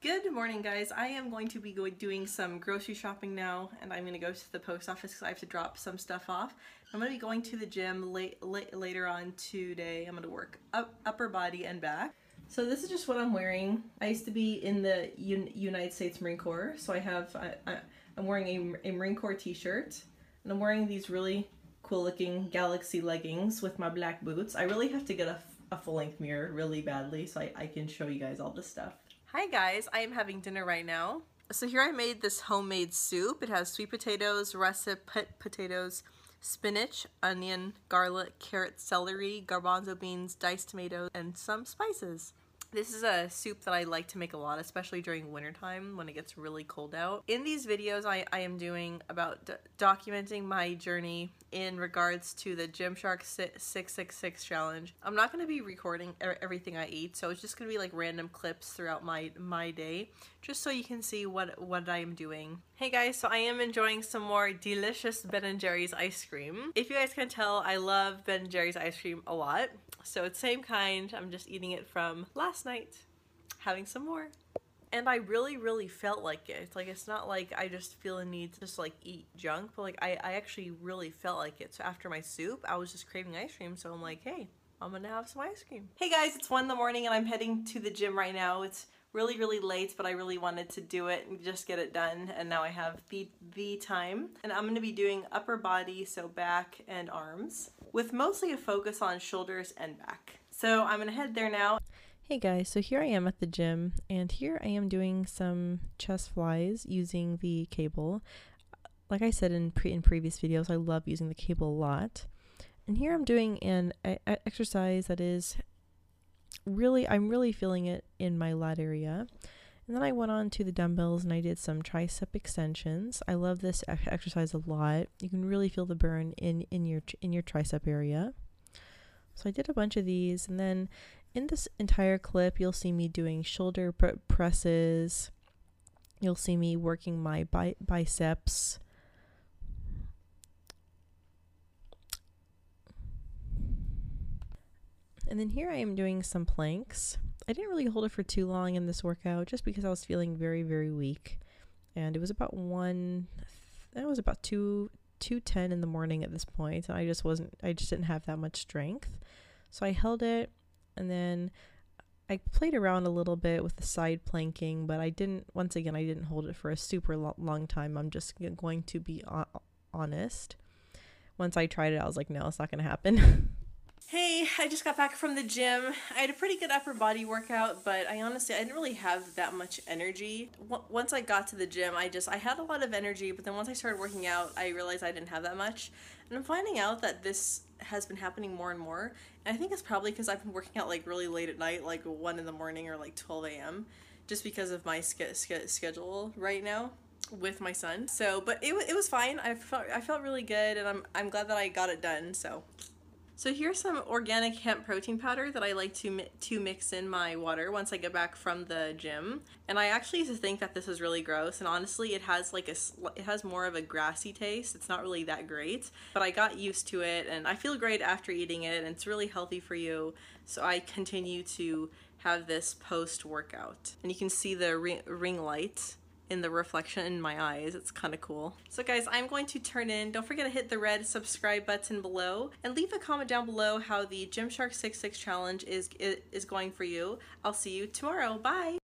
Good morning guys. I am going to be doing some grocery shopping now and I'm going to go to the post office because I have to drop some stuff off. I'm going to be going to the gym late, late, later on today. I'm going to work up, upper body and back. So this is just what I'm wearing. I used to be in the Un United States Marine Corps so I have, I, I'm wearing a, a Marine Corps t-shirt and I'm wearing these really cool looking galaxy leggings with my black boots. I really have to get a, a full length mirror really badly so I, I can show you guys all this stuff. Hi guys, I am having dinner right now. So here I made this homemade soup. It has sweet potatoes, russet potatoes, spinach, onion, garlic, carrot, celery, garbanzo beans, diced tomatoes, and some spices. This is a soup that I like to make a lot, especially during wintertime when it gets really cold out. In these videos, I, I am doing about documenting my journey in regards to the Gymshark 666 challenge. I'm not going to be recording everything I eat, so it's just going to be like random clips throughout my, my day, just so you can see what, what I am doing. Hey guys, so I am enjoying some more delicious Ben & Jerry's ice cream. If you guys can tell, I love Ben & Jerry's ice cream a lot. So it's same kind, I'm just eating it from last night, having some more. And I really, really felt like it. Like, it's not like I just feel a need to just like eat junk, but like I, I actually really felt like it. So after my soup, I was just craving ice cream. So I'm like, hey, I'm gonna have some ice cream. Hey guys, it's one in the morning and I'm heading to the gym right now. It's really, really late, but I really wanted to do it and just get it done. And now I have the, the time. And I'm gonna be doing upper body, so back and arms with mostly a focus on shoulders and back. So I'm gonna head there now. Hey guys, so here I am at the gym and here I am doing some chest flies using the cable. Like I said in pre in previous videos, I love using the cable a lot. And here I'm doing an a, exercise that is really I'm really feeling it in my lat area. And then I went on to the dumbbells and I did some tricep extensions. I love this exercise a lot. You can really feel the burn in in your in your tricep area. So I did a bunch of these and then in this entire clip you'll see me doing shoulder presses. You'll see me working my bi biceps. And then here I am doing some planks. I didn't really hold it for too long in this workout just because I was feeling very, very weak. And it was about one, that was about two, 210 in the morning at this point. And I just wasn't, I just didn't have that much strength. So I held it and then I played around a little bit with the side planking, but I didn't, once again, I didn't hold it for a super lo long time. I'm just going to be honest. Once I tried it, I was like, no, it's not going to happen. Hey, I just got back from the gym. I had a pretty good upper body workout, but I honestly I didn't really have that much energy. Once I got to the gym, I just I had a lot of energy, but then once I started working out, I realized I didn't have that much. And I'm finding out that this has been happening more and more. And I think it's probably because I've been working out like really late at night, like 1 in the morning or like 12 a.m. just because of my ske ske schedule right now with my son. So, but it, it was fine. I felt I felt really good and I'm I'm glad that I got it done. So, so here's some organic hemp protein powder that I like to, mi to mix in my water once I get back from the gym. And I actually used to think that this was really gross and honestly it has like a, it has more of a grassy taste. It's not really that great, but I got used to it and I feel great after eating it and it's really healthy for you. So I continue to have this post workout. And you can see the ring, ring light in the reflection in my eyes. It's kind of cool. So guys, I'm going to turn in. Don't forget to hit the red subscribe button below and leave a comment down below how the Gymshark 66 challenge is, is going for you. I'll see you tomorrow. Bye!